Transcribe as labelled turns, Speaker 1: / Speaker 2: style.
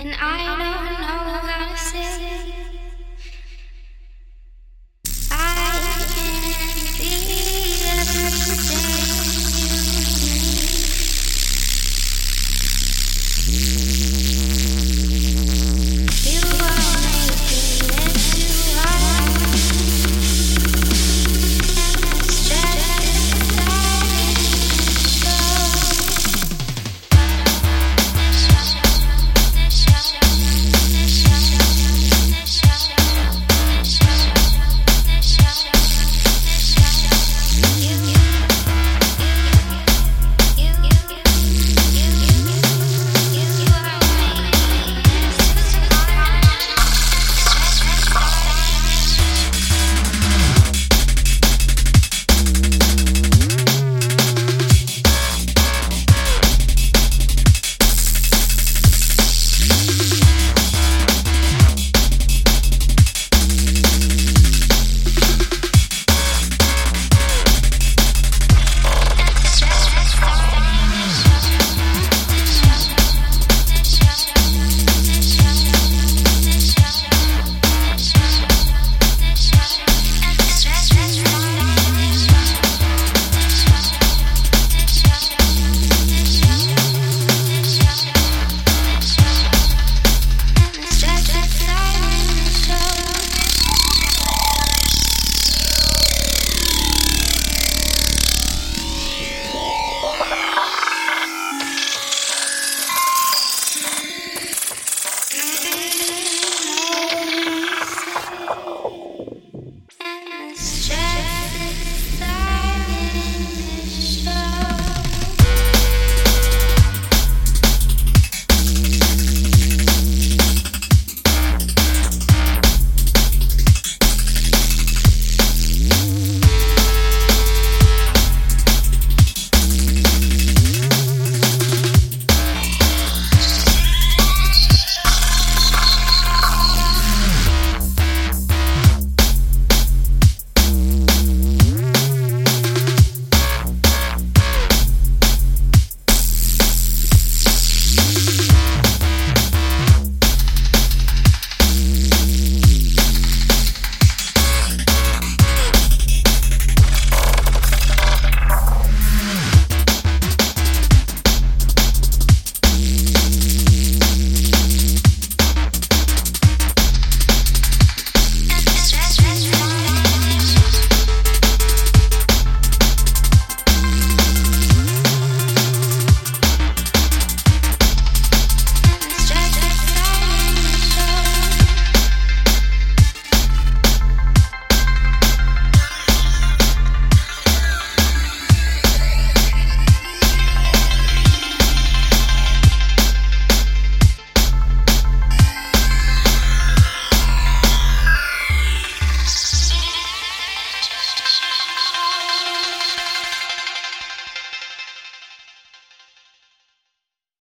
Speaker 1: And I know.